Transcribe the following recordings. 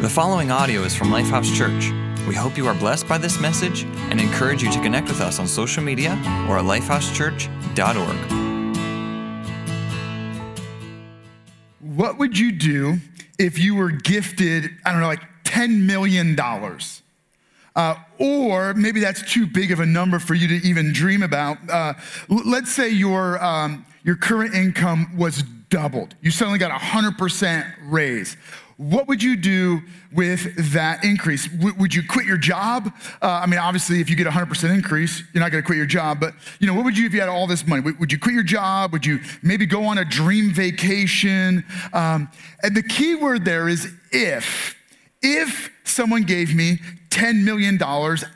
The following audio is from Lifehouse Church. We hope you are blessed by this message and encourage you to connect with us on social media or at lifehousechurch.org. What would you do if you were gifted, I don't know, like $10 million? Uh, or maybe that's too big of a number for you to even dream about. Uh, l- let's say your, um, your current income was doubled. You suddenly got a 100% raise what would you do with that increase? W- would you quit your job? Uh, I mean, obviously, if you get a 100% increase, you're not going to quit your job. But you know, what would you if you had all this money? W- would you quit your job? Would you maybe go on a dream vacation? Um, and the key word there is if. If someone gave me $10 million,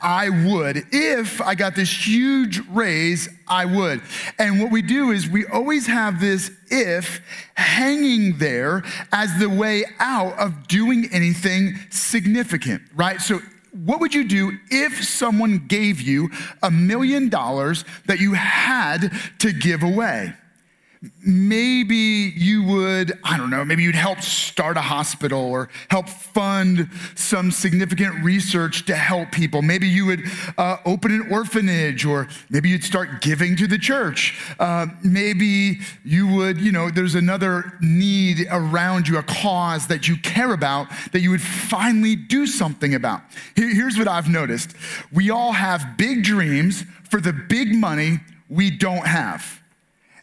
I would. If I got this huge raise, I would. And what we do is we always have this if hanging there as the way out of doing anything significant, right? So what would you do if someone gave you a million dollars that you had to give away? Maybe you would, I don't know, maybe you'd help start a hospital or help fund some significant research to help people. Maybe you would uh, open an orphanage or maybe you'd start giving to the church. Uh, maybe you would, you know, there's another need around you, a cause that you care about that you would finally do something about. Here's what I've noticed we all have big dreams for the big money we don't have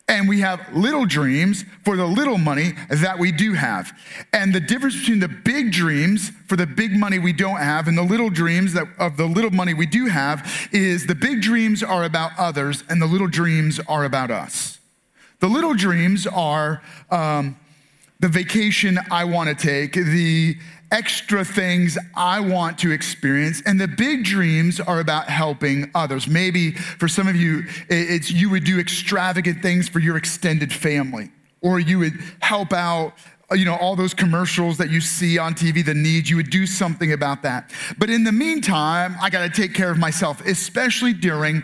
and we have little dreams for the little money that we do have. And the difference between the big dreams for the big money we don't have and the little dreams that, of the little money we do have is the big dreams are about others and the little dreams are about us. The little dreams are um, the vacation I want to take, the extra things I want to experience. And the big dreams are about helping others. Maybe for some of you, it's you would do extravagant things for your extended family, or you would help out uh, you know, all those commercials that you see on TV, the needs, you would do something about that. But in the meantime, I got to take care of myself, especially during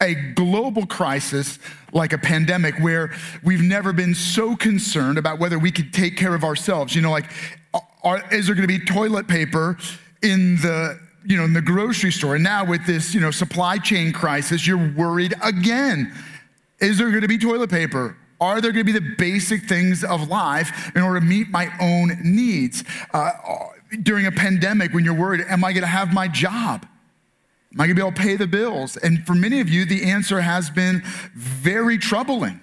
a global crisis like a pandemic where we've never been so concerned about whether we could take care of ourselves. You know, like are, is there going to be toilet paper in the you know in the grocery store? And now with this you know supply chain crisis, you're worried again. Is there going to be toilet paper? Are there going to be the basic things of life in order to meet my own needs? Uh, during a pandemic, when you're worried, am I going to have my job? Am I going to be able to pay the bills? And for many of you, the answer has been very troubling.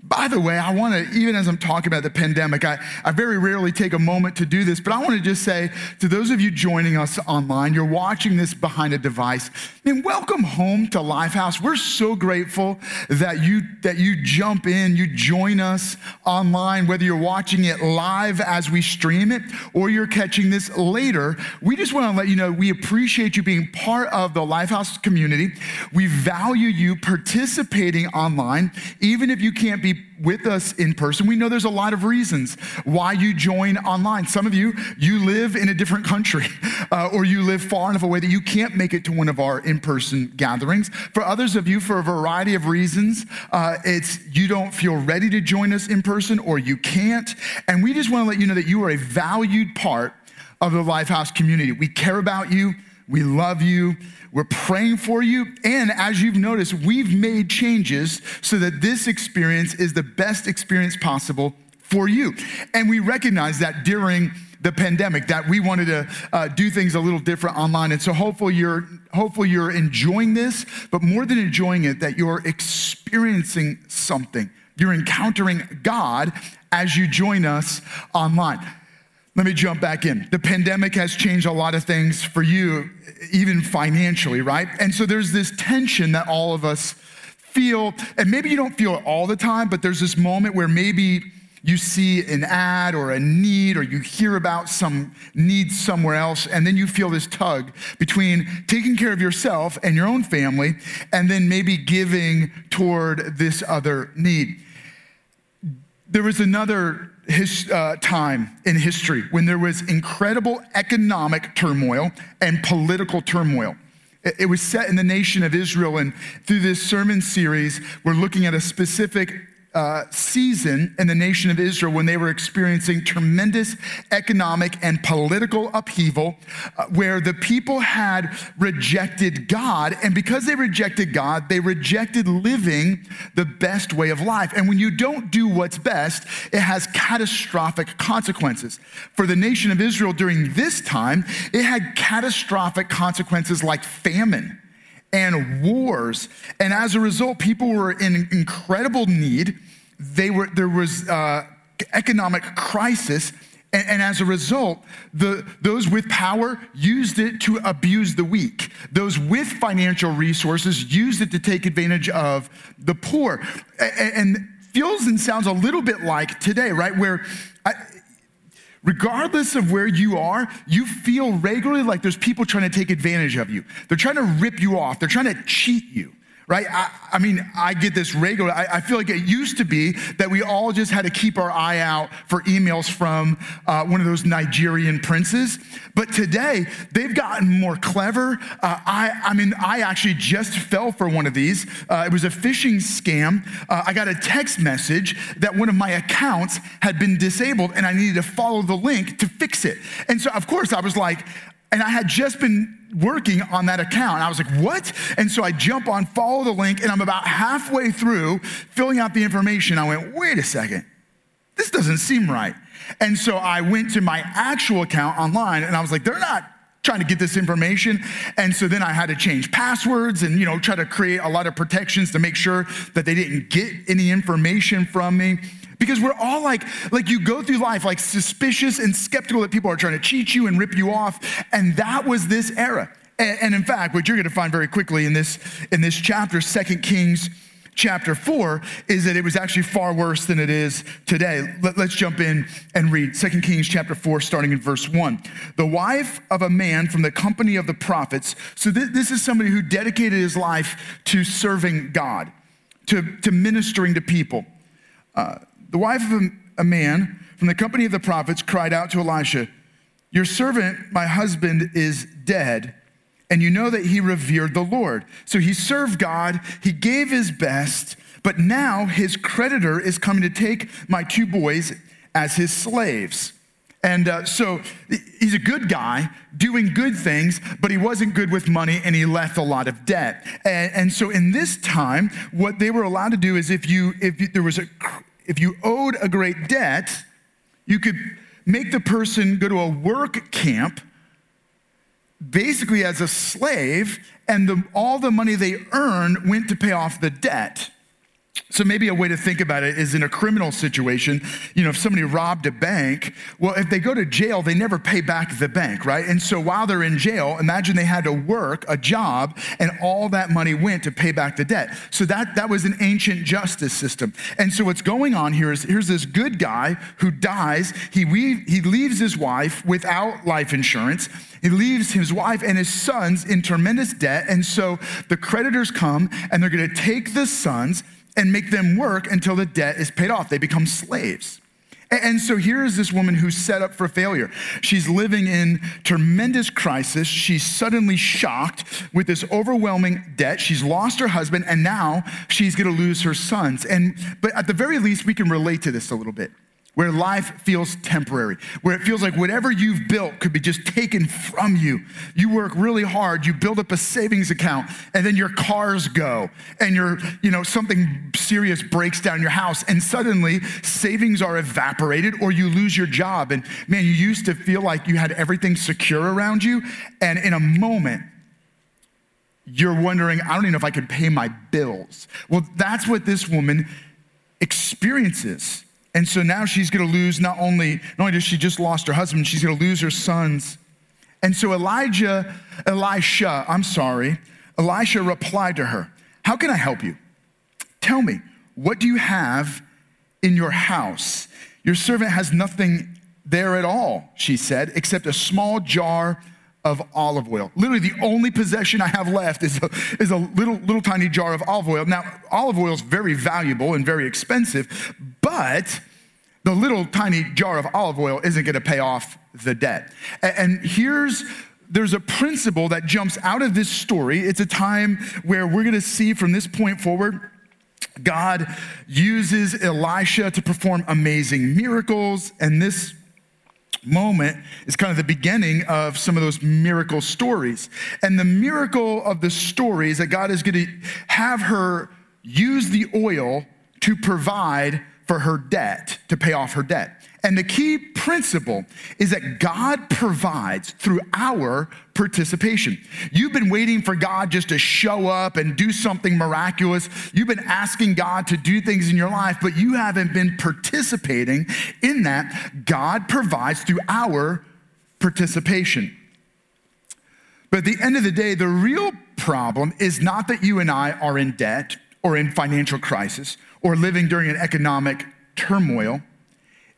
By the way, I want to, even as I'm talking about the pandemic, I, I very rarely take a moment to do this, but I want to just say to those of you joining us online, you're watching this behind a device, mean, welcome home to Lifehouse. We're so grateful that you, that you jump in, you join us online, whether you're watching it live as we stream it or you're catching this later. We just want to let you know we appreciate you being part of the Lifehouse community. We value you participating online, even if you can't be be with us in person. We know there's a lot of reasons why you join online. Some of you, you live in a different country uh, or you live far enough away that you can't make it to one of our in person gatherings. For others of you, for a variety of reasons, uh, it's you don't feel ready to join us in person or you can't. And we just want to let you know that you are a valued part of the Lifehouse community. We care about you. We love you. We're praying for you. And as you've noticed, we've made changes so that this experience is the best experience possible for you. And we recognize that during the pandemic that we wanted to uh, do things a little different online and so hopefully you're hopefully you're enjoying this but more than enjoying it that you're experiencing something you're encountering god as you join us online let me jump back in. The pandemic has changed a lot of things for you, even financially, right? And so there's this tension that all of us feel, and maybe you don't feel it all the time, but there's this moment where maybe you see an ad or a need or you hear about some need somewhere else and then you feel this tug between taking care of yourself and your own family and then maybe giving toward this other need there was another his, uh, time in history when there was incredible economic turmoil and political turmoil. It, it was set in the nation of Israel, and through this sermon series, we're looking at a specific uh, season in the nation of Israel when they were experiencing tremendous economic and political upheaval, uh, where the people had rejected God. And because they rejected God, they rejected living the best way of life. And when you don't do what's best, it has catastrophic consequences. For the nation of Israel during this time, it had catastrophic consequences like famine and wars. And as a result, people were in incredible need. They were, there was uh, economic crisis. And, and, as a result, the, those with power used it to abuse the weak. Those with financial resources used it to take advantage of the poor. And, and feels and sounds a little bit like today, right? Where I, regardless of where you are, you feel regularly like there's people trying to take advantage of you. They're trying to rip you off, they're trying to cheat you right? I, I, mean, I get this regularly. I, I, feel like it used to be that we all just had to keep our eye out for emails from uh, one of those Nigerian princes. But today, they've gotten more clever. Uh, I, I mean, I actually just fell for one of these. Uh, it was a phishing scam. Uh, I got a text message that one of my accounts had been disabled and I needed to follow the link to fix it. And so, of course, I was like, and I had just been working on that account. I was like, what? And so I jump on, follow the link, and I'm about halfway through filling out the information. I went, wait a second, this doesn't seem right. And so I went to my actual account online and I was like, they're not trying to get this information. And so then I had to change passwords and, you know, try to create a lot of protections to make sure that they didn't get any information from me. Because we're all like like you go through life like suspicious and skeptical that people are trying to cheat you and rip you off. And that was this era. And, and in fact what you're going to find very quickly in this in this chapter second kings chapter 4 is that it was actually far worse than it is today. Let, us jump in and read 2 kings chapter 4 starting in verse 1 the wife of a man from the company of the prophets. So th- this is somebody who dedicated his life to serving god to, to ministering to people. Uh, the wife of a, a man from the company of the prophets cried out to Elisha, Your servant, my husband, is dead, and you know that he revered the Lord. So he served God, he gave his best, but now his creditor is coming to take my two boys as his slaves. And uh, so he's a good guy doing good things, but he wasn't good with money and he left a lot of debt. And, and so in this time, what they were allowed to do is if you, if you, there was a if you owed a great debt, you could make the person go to a work camp basically as a slave, and the, all the money they earned went to pay off the debt. So maybe a way to think about it is in a criminal situation, you know, if somebody robbed a bank, well, if they go to jail, they never pay back the bank, right? And so while they're in jail, imagine they had to work a job and all that money went to pay back the debt. So that, that was an ancient justice system. And so what's going on here is here's this good guy who dies. He, he leaves his wife without life insurance. He leaves his wife and his sons in tremendous debt. And so the creditors come and they're going to take the sons and make them work until the debt is paid off. They become slaves. And so here is this woman who's set up for failure. She's living in tremendous crisis. She's suddenly shocked with this overwhelming debt. She's lost her husband and now she's going to lose her sons. And but at the very least we can relate to this a little bit where life feels temporary, where it feels like whatever you've built could be just taken from you. You work really hard, you build up a savings account, and then your cars go, and your, you know, something serious breaks down your house, and suddenly savings are evaporated or you lose your job. And man, you used to feel like you had everything secure around you, and in a moment, you're wondering, I don't even know if I can pay my bills. Well, that's what this woman experiences. And so now she's going to lose not only, not only does she just lost her husband, she's going to lose her sons. And so Elijah, Elisha, I'm sorry, Elisha replied to her, How can I help you? Tell me, what do you have in your house? Your servant has nothing there at all, she said, except a small jar of olive oil. Literally, the only possession I have left is a, is a little, little tiny jar of olive oil. Now, olive oil is very valuable and very expensive, but the little tiny jar of olive oil isn't going to pay off the debt. And here's there's a principle that jumps out of this story. It's a time where we're going to see from this point forward God uses Elisha to perform amazing miracles, and this moment is kind of the beginning of some of those miracle stories. And the miracle of the story is that God is going to have her use the oil to provide for her debt, to pay off her debt. And the key principle is that God provides through our participation. You've been waiting for God just to show up and do something miraculous. You've been asking God to do things in your life, but you haven't been participating in that. God provides through our participation. But at the end of the day, the real problem is not that you and I are in debt or in financial crisis or living during an economic turmoil.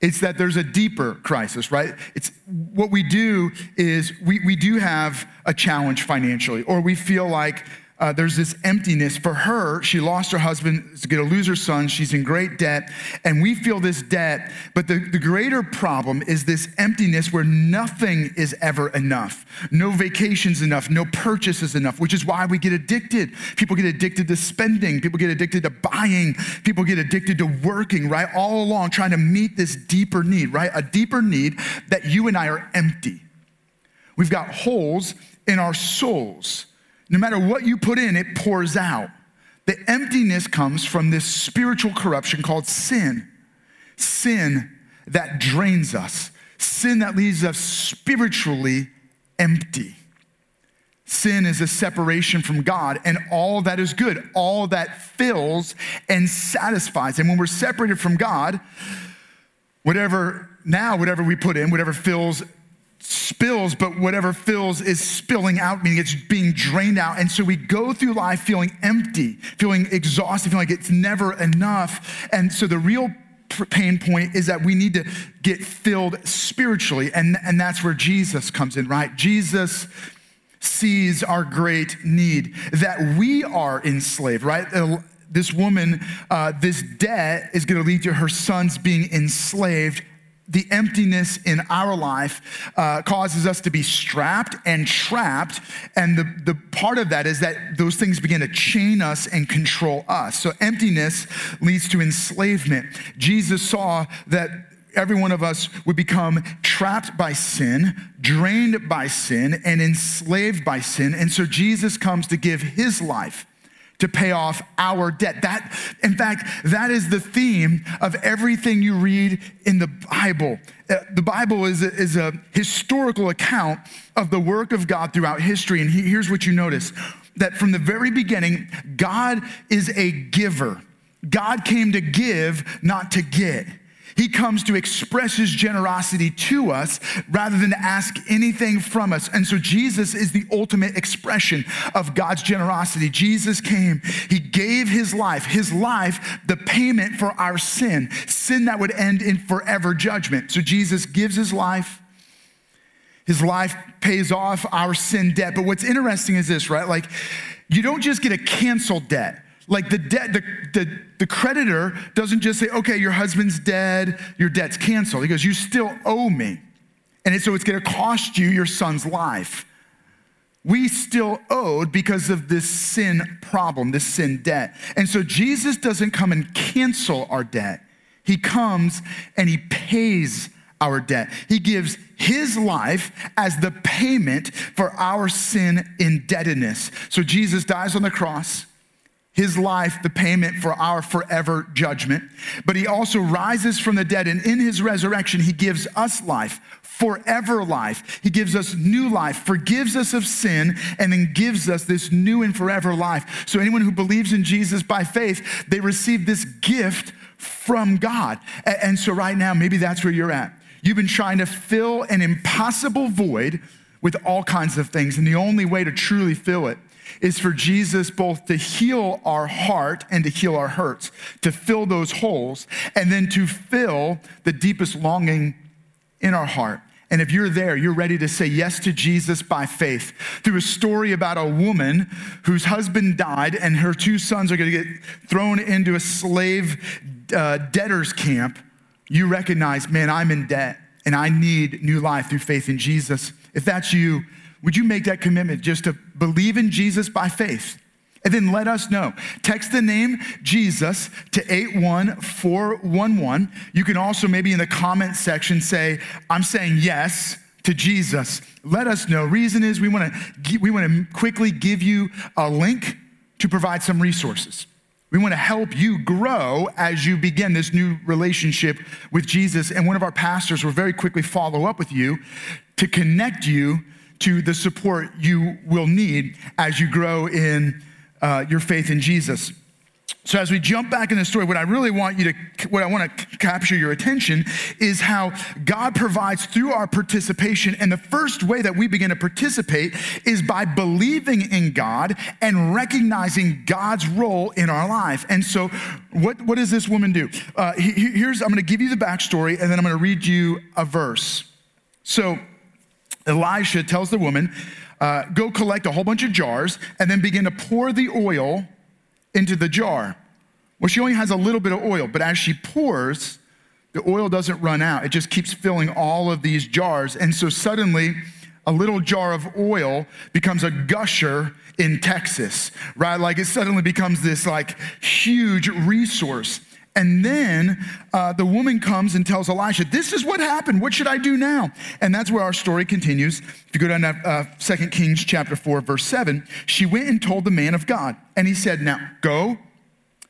It's that there's a deeper crisis, right? It's what we do is we, we do have a challenge financially, or we feel like uh, there's this emptiness for her. She lost her husband, is going to lose her son. She's in great debt, and we feel this debt. But the, the greater problem is this emptiness where nothing is ever enough. No vacations enough, no purchases enough, which is why we get addicted. People get addicted to spending, people get addicted to buying, people get addicted to working, right? All along trying to meet this deeper need, right? A deeper need that you and I are empty. We've got holes in our souls no matter what you put in, it pours out. The emptiness comes from this spiritual corruption called sin. Sin that drains us, sin that leaves us spiritually empty. Sin is a separation from God and all that is good, all that fills and satisfies. And when we're separated from God, whatever now, whatever we put in, whatever fills spills, but whatever fills is spilling out, meaning it's being drained out. And so we go through life feeling empty, feeling exhausted, feeling like it's never enough. And so the real pain point is that we need to get filled spiritually. And, and that's where Jesus comes in, right? Jesus sees our great need, that we are enslaved, right? This woman, uh, this debt is going to lead to her sons being enslaved the emptiness in our life uh, causes us to be strapped and trapped. And the, the part of that is that those things begin to chain us and control us. So emptiness leads to enslavement. Jesus saw that every one of us would become trapped by sin, drained by sin, and enslaved by sin. And so Jesus comes to give his life to pay off our debt. That, in fact, that is the theme of everything you read in the Bible. Uh, the Bible is a, is a historical account of the work of God throughout history. And here's what you notice that from the very beginning, God is a giver. God came to give, not to get. He comes to express his generosity to us rather than to ask anything from us. And so Jesus is the ultimate expression of God's generosity. Jesus came, he gave his life, his life, the payment for our sin, sin that would end in forever judgment. So Jesus gives his life. His life pays off our sin debt. But what's interesting is this, right? Like, you don't just get a canceled debt. Like the debt, the, the, the creditor doesn't just say, okay, your husband's dead, your debt's canceled. He goes, you still owe me. And so it's gonna cost you your son's life. We still owed because of this sin problem, this sin debt. And so Jesus doesn't come and cancel our debt. He comes and he pays our debt. He gives his life as the payment for our sin indebtedness. So Jesus dies on the cross his life the payment for our forever judgment. But he also rises from the dead, and in his resurrection, he gives us life, forever life. He gives us new life, forgives us of sin, and then gives us this new and forever life. So, anyone who believes in Jesus by faith, they receive this gift from God. And so, right now, maybe that's where you're at. You've been trying to fill an impossible void with all kinds of things, and the only way to truly fill it is for Jesus both to heal our heart and to heal our hurts, to fill those holes, and then to fill the deepest longing in our heart. And if you're there, you're ready to say yes to Jesus by faith. Through a story about a woman whose husband died and her two sons are going to get thrown into a slave uh, debtor's camp, you recognize, man, I'm in debt and I need new life through faith in Jesus. If that's you, would you make that commitment just to believe in Jesus by faith And then let us know. Text the name Jesus to 81411. You can also maybe in the comment section say, I'm saying yes to Jesus. Let us know. Reason is we want to we want to quickly give you a link to provide some resources. We want to help you grow as you begin this new relationship with Jesus. And one of our pastors will very quickly follow up with you to connect you to the support you will need as you grow in uh, your faith in Jesus. So as we jump back in the story, what I really want you to, what I want to capture your attention is how God provides through our participation. And the first way that we begin to participate is by believing in God and recognizing God's role in our life. And so what, what does this woman do? Uh, here's, I'm going to give you the backstory and then I'm going to read you a verse. So Elisha tells the woman, uh, go collect a whole bunch of jars and then begin to pour the oil into the jar. Well, she only has a little bit of oil, but as she pours, the oil doesn't run out. It just keeps filling all of these jars. And so suddenly, a little jar of oil becomes a gusher in Texas, right? Like it suddenly becomes this like huge resource. And then uh, the woman comes and tells Elisha, This is what happened. What should I do now? And that's where our story continues. If you go down to uh, 2 Kings chapter 4, verse 7, she went and told the man of God. And he said, Now go,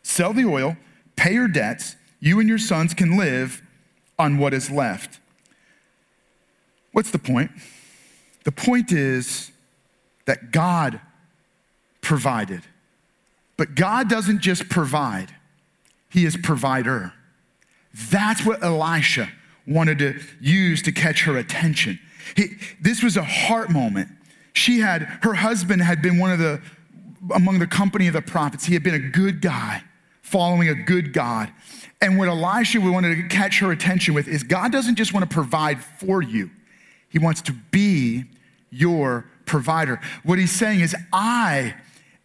sell the oil, pay your debts. You and your sons can live on what is left. What's the point? The point is that God provided. But God doesn't just provide. He is provider. That's what Elisha wanted to use to catch her attention. He, this was a heart moment. She had, her husband had been one of the, among the company of the prophets. He had been a good guy, following a good God. And what Elisha wanted to catch her attention with is God doesn't just want to provide for you, He wants to be your provider. What He's saying is, I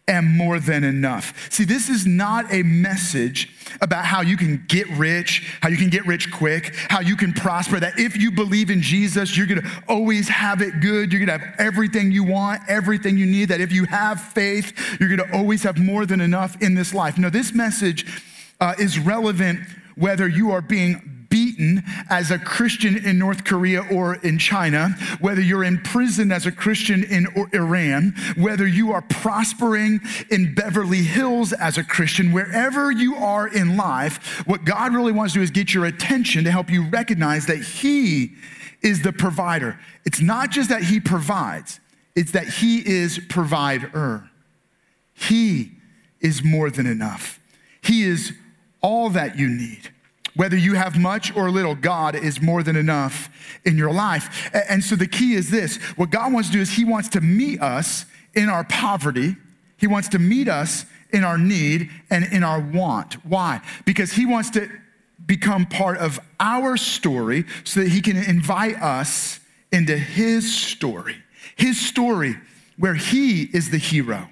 am more than enough. See, this is not a message about how you can get rich, how you can get rich quick, how you can prosper. That if you believe in Jesus, you're gonna always have it good. You're gonna have everything you want, everything you need. That if you have faith, you're gonna always have more than enough in this life. No, this message uh, is relevant whether you are being beaten as a Christian in North Korea or in China, whether you're in prison as a Christian in Iran, whether you are prospering in Beverly Hills as a Christian, wherever you are in life, what God really wants to do is get your attention to help you recognize that He is the provider. It's not just that He provides, it's that He is provider. He is more than enough. He is all that you need. Whether you have much or little, God is more than enough in your life. And so the key is this what God wants to do is He wants to meet us in our poverty, He wants to meet us in our need and in our want. Why? Because He wants to become part of our story so that He can invite us into His story. His story where He is the hero,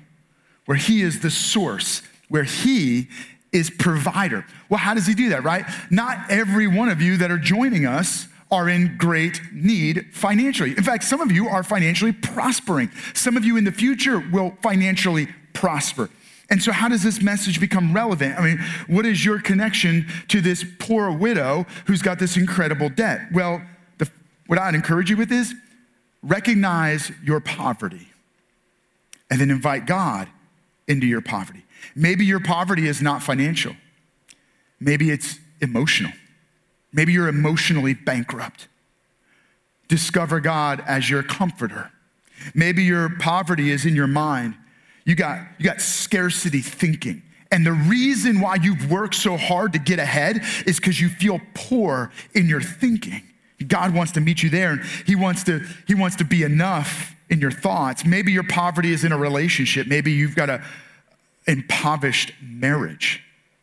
where He is the source, where He is provider. Well, how does he do that, right? Not every one of you that are joining us are in great need financially. In fact, some of you are financially prospering. Some of you in the future will financially prosper. And so, how does this message become relevant? I mean, what is your connection to this poor widow who's got this incredible debt? Well, the, what I'd encourage you with is recognize your poverty and then invite God into your poverty. Maybe your poverty is not financial, maybe it's emotional. Maybe you're emotionally bankrupt. Discover God as your comforter. Maybe your poverty is in your mind. You got, you got scarcity thinking. And the reason why you've worked so hard to get ahead is because you feel poor in your thinking. God wants to meet you there and he wants to, he wants to be enough in your thoughts. Maybe your poverty is in a relationship. Maybe you've got a, impoverished marriage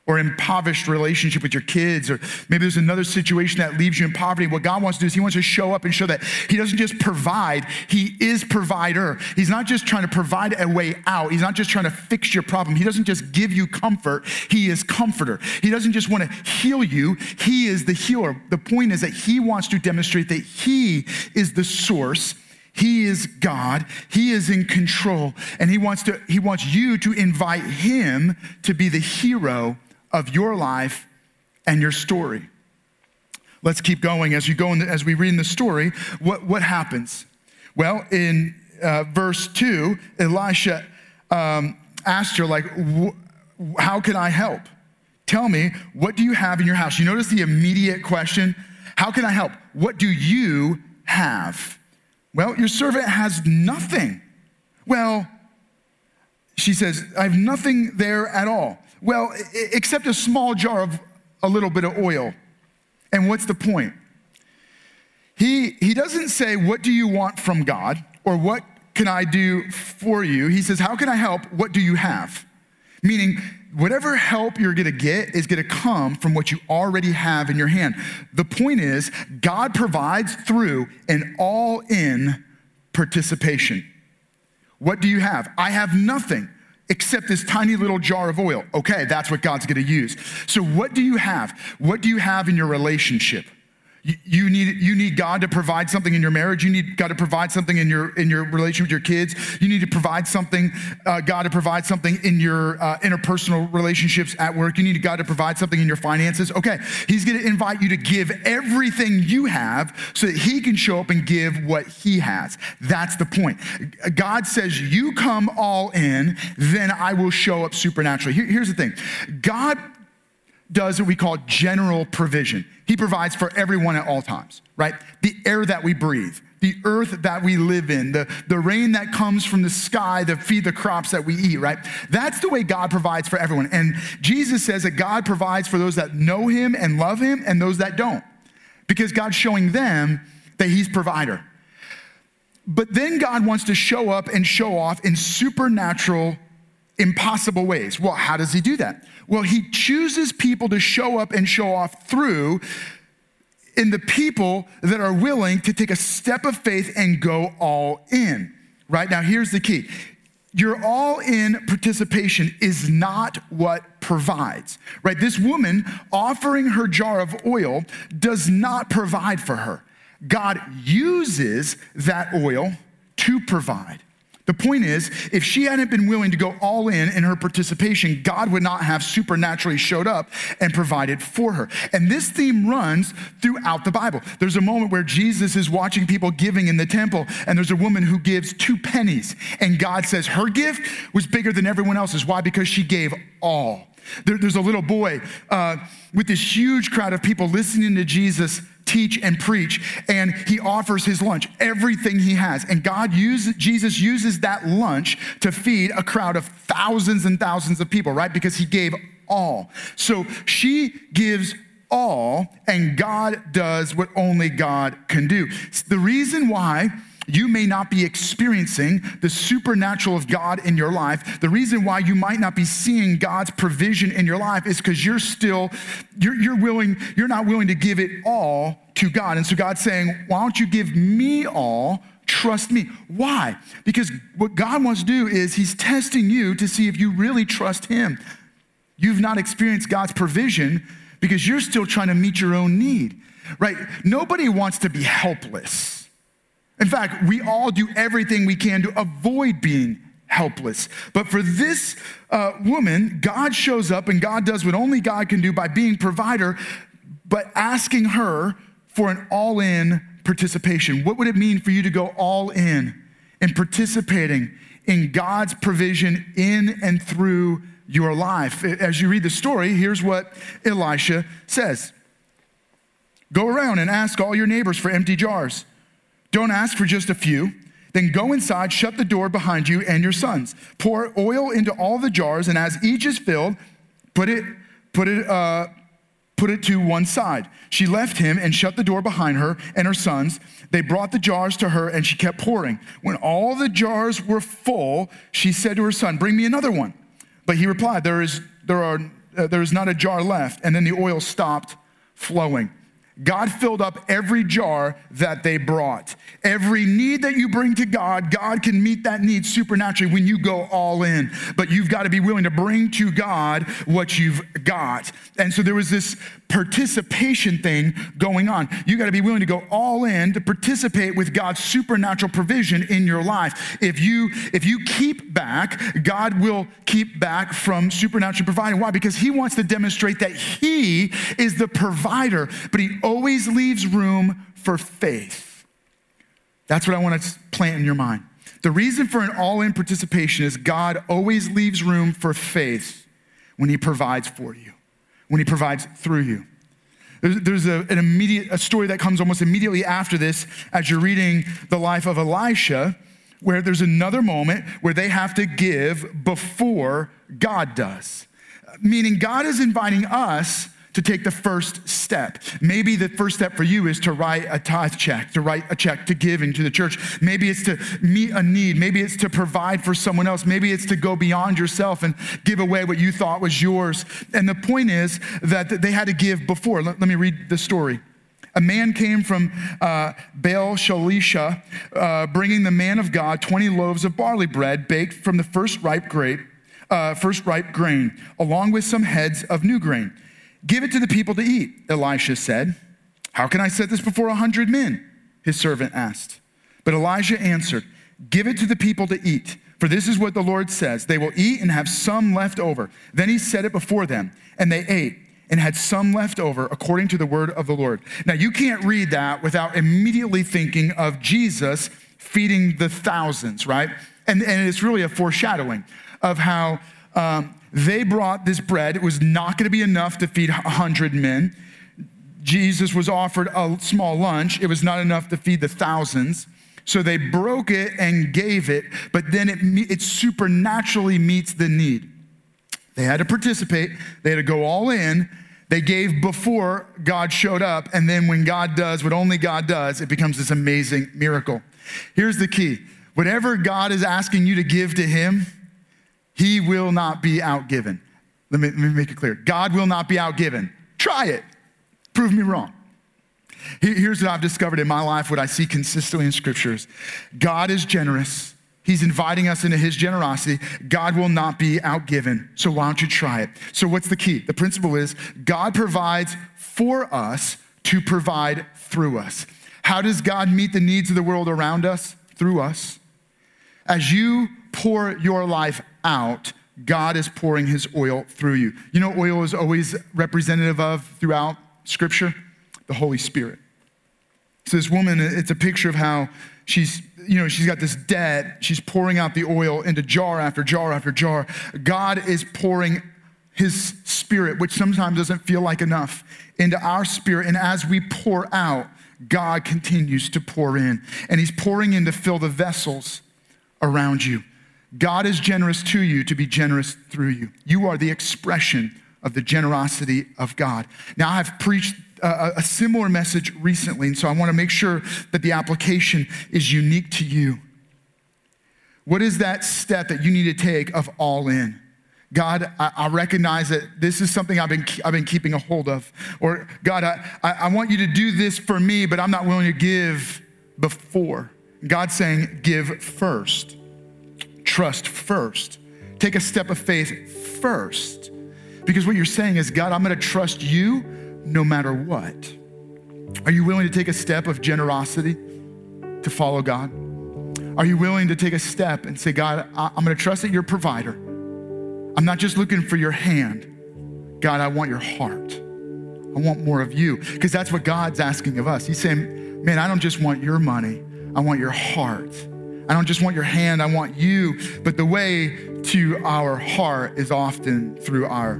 or impoverished relationship with your kids, or maybe there's another situation that leaves you in poverty. What God wants to do is He wants to show up and show that He doesn't just provide, He is provider. He's not just trying to provide a way out, He's not just trying to fix your problem. He doesn't just give you comfort, He is comforter. He doesn't just want to heal you, He is the healer. The point is that He wants to demonstrate that He is the source He is God. He is in control. And he wants, to, he wants you to invite him to be the hero of your life and your story. Let's keep going as you go in as we read in the story. What, what happens? Well, in uh, verse two, Elisha um, asked her, like, how can I help? Tell me, what do you have in your house? You notice the immediate question? How can I help? What do you have? Well, your servant has nothing. Well, she says, I have nothing there at all. Well, except a small jar of a little bit of oil. And what's the point? He, he doesn't say, What do you want from God? or What can I do for you? He says, How can I help? What do you have? Meaning, whatever help you're gonna get is gonna come from what you already have in your hand. The point is, God provides through an all in participation. What do you have? I have nothing except this tiny little jar of oil. Okay, that's what God's gonna use. So, what do you have? What do you have in your relationship? You need, you need God to provide something in your marriage. You need God to provide something in your, in your relation with your kids. You need to provide something, uh, God to provide something in your uh, interpersonal relationships at work. You need God to provide something in your finances. Okay, He's going to invite you to give everything you have so that He can show up and give what He has. That's the point. God says, You come all in, then I will show up supernaturally. Here, here's the thing God does what we call general provision. He provides for everyone at all times, right? The air that we breathe, the earth that we live in, the, the rain that comes from the sky to feed the crops that we eat, right? That's the way God provides for everyone. And Jesus says that God provides for those that know him and love him and those that don't, because God's showing them that he's provider. But then God wants to show up and show off in supernatural, impossible ways. Well, how does he do that? Well, he chooses people to show up and show off through in the people that are willing to take a step of faith and go all in. Right now, here's the key your all in participation is not what provides, right? This woman offering her jar of oil does not provide for her. God uses that oil to provide. The point is, if she hadn't been willing to go all in in her participation, God would not have supernaturally showed up and provided for her. And this theme runs throughout the Bible. There's a moment where Jesus is watching people giving in the temple, and there's a woman who gives two pennies, and God says her gift was bigger than everyone else's. Why? Because she gave all. There, there's a little boy uh, with this huge crowd of people listening to Jesus teach and preach and he offers his lunch everything he has. And god uses jesus uses that lunch to feed a crowd of thousands and thousands of people right? Because he gave all. So she gives all and god does what only god can do. The reason why you may not be experiencing the supernatural of God in your life. The reason why you might not be seeing God's provision in your life is because you're still, you're, you're willing, you're not willing to give it all to God. And so God's saying, why don't you give me all? Trust me. Why? Because what God wants to do is He's testing you to see if you really trust Him. You've not experienced God's provision because you're still trying to meet your own need, right? Nobody wants to be helpless. In fact, we all do everything we can to avoid being helpless. But for this uh, woman, God shows up and God does what only God can do by being provider, but asking her for an all in participation. What would it mean for you to go all in and participating in God's provision in and through your life? As you read the story, here's what Elisha says Go around and ask all your neighbors for empty jars. Don't ask for just a few. Then go inside, shut the door behind you and your sons. Pour oil into all the jars, and as each is filled, put it, put it, uh, put it to one side. She left him and shut the door behind her and her sons. They brought the jars to her, and she kept pouring. When all the jars were full, she said to her son, "Bring me another one." But he replied, "There is, there are, uh, there is not a jar left." And then the oil stopped flowing. God filled up every jar that they brought. Every need that you bring to God, God can meet that need supernaturally when you go all in. But you've got to be willing to bring to God what you've got. And so there was this participation thing going on. You got to be willing to go all in to participate with God's supernatural provision in your life. If you if you keep back, God will keep back from supernaturally providing. Why? Because he wants to demonstrate that he is the provider, but he always leaves room for faith. That's what I want to plant in your mind. The reason for an all-in participation is God always leaves room for faith when he provides for you when he provides through you. There's, there's a, an immediate a story that comes almost immediately after this as you're reading the life of Elisha, where there's another moment where they have to give before God does. Meaning, God is inviting us to take the first step. Maybe the first step for you is to write a tithe check, to write a check to give into the church. Maybe it's to meet a need. Maybe it's to provide for someone else. Maybe it's to go beyond yourself and give away what you thought was yours. And the point is that they had to give before. Let, let me read the story. A man came from uh, Baal Shalisha, uh, bringing the man of God 20 loaves of barley bread baked from the first ripe grape, uh, first ripe grain, along with some heads of new grain. Give it to the people to eat, Elisha said. How can I set this before a hundred men? His servant asked. But Elijah answered, Give it to the people to eat, for this is what the Lord says They will eat and have some left over. Then he set it before them, and they ate and had some left over according to the word of the Lord. Now, you can't read that without immediately thinking of Jesus feeding the thousands, right? And, and it's really a foreshadowing of how um, they brought this bread. It was not going to be enough to feed 100 men. Jesus was offered a small lunch. It was not enough to feed the thousands. So they broke it and gave it, but then it, it supernaturally meets the need. They had to participate, they had to go all in. They gave before God showed up, and then when God does what only God does, it becomes this amazing miracle. Here's the key whatever God is asking you to give to Him, he will not be outgiven. Let me, let me make it clear God will not be outgiven. Try it. Prove me wrong. Here's what I've discovered in my life, what I see consistently in scriptures God is generous. He's inviting us into his generosity. God will not be outgiven. So why don't you try it? So, what's the key? The principle is God provides for us to provide through us. How does God meet the needs of the world around us? Through us. As you pour your life out, God is pouring his oil through you. You know oil is always representative of throughout scripture? The Holy Spirit. So this woman, it's a picture of how she's, you know, she's got this debt. She's pouring out the oil into jar after jar after jar. God is pouring his spirit, which sometimes doesn't feel like enough, into our spirit. And as we pour out, God continues to pour in. And he's pouring in to fill the vessels around you. God is generous to you to be generous through you. You are the expression of the generosity of God. Now, I've preached a, a similar message recently, and so I want to make sure that the application is unique to you. What is that step that you need to take of all in? God, I, I, recognize that this is something I've been, I've been keeping a hold of. Or, God, I, I want you to do this for me, but I'm not willing to give before. God's saying, give first trust first. Take a step of faith first. Because what you're saying is, God, I'm going to trust you no matter what. Are you willing to take a step of generosity to follow God? Are you willing to take a step and say, God, I'm going to trust that you're a provider? I'm not just looking for your hand. God, I want your heart. I want more of you. Because that's what God's asking of us. He's saying, Man, I don't just want your money, I want your heart. I don't just want your hand, I want you. But the way to our heart is often through our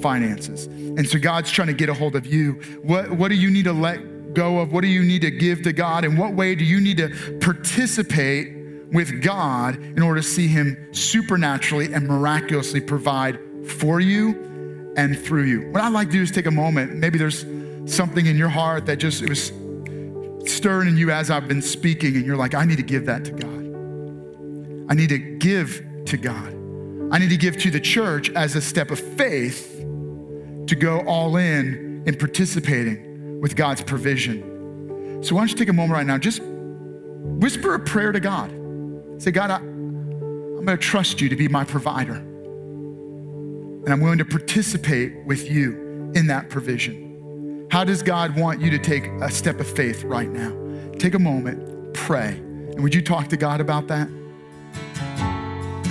finances. And so God's trying to get a hold of you. What, what do you need to let go of? What do you need to give to God? In what way do you need to participate with God in order to see Him supernaturally and miraculously provide for you and through you? What I'd like to do is take a moment. Maybe there's something in your heart that just it was stirring in you as I've been speaking, and you're like, I need to give that to God. I need to give to God. I need to give to the church as a step of faith to go all in in participating with God's provision. So why don't you take a moment right now, just whisper a prayer to God. Say, God, I, I'm going to trust you to be my provider. And I'm willing to participate with you in that provision. How does God want you to take a step of faith right now? Take a moment, pray. And would you talk to God about that?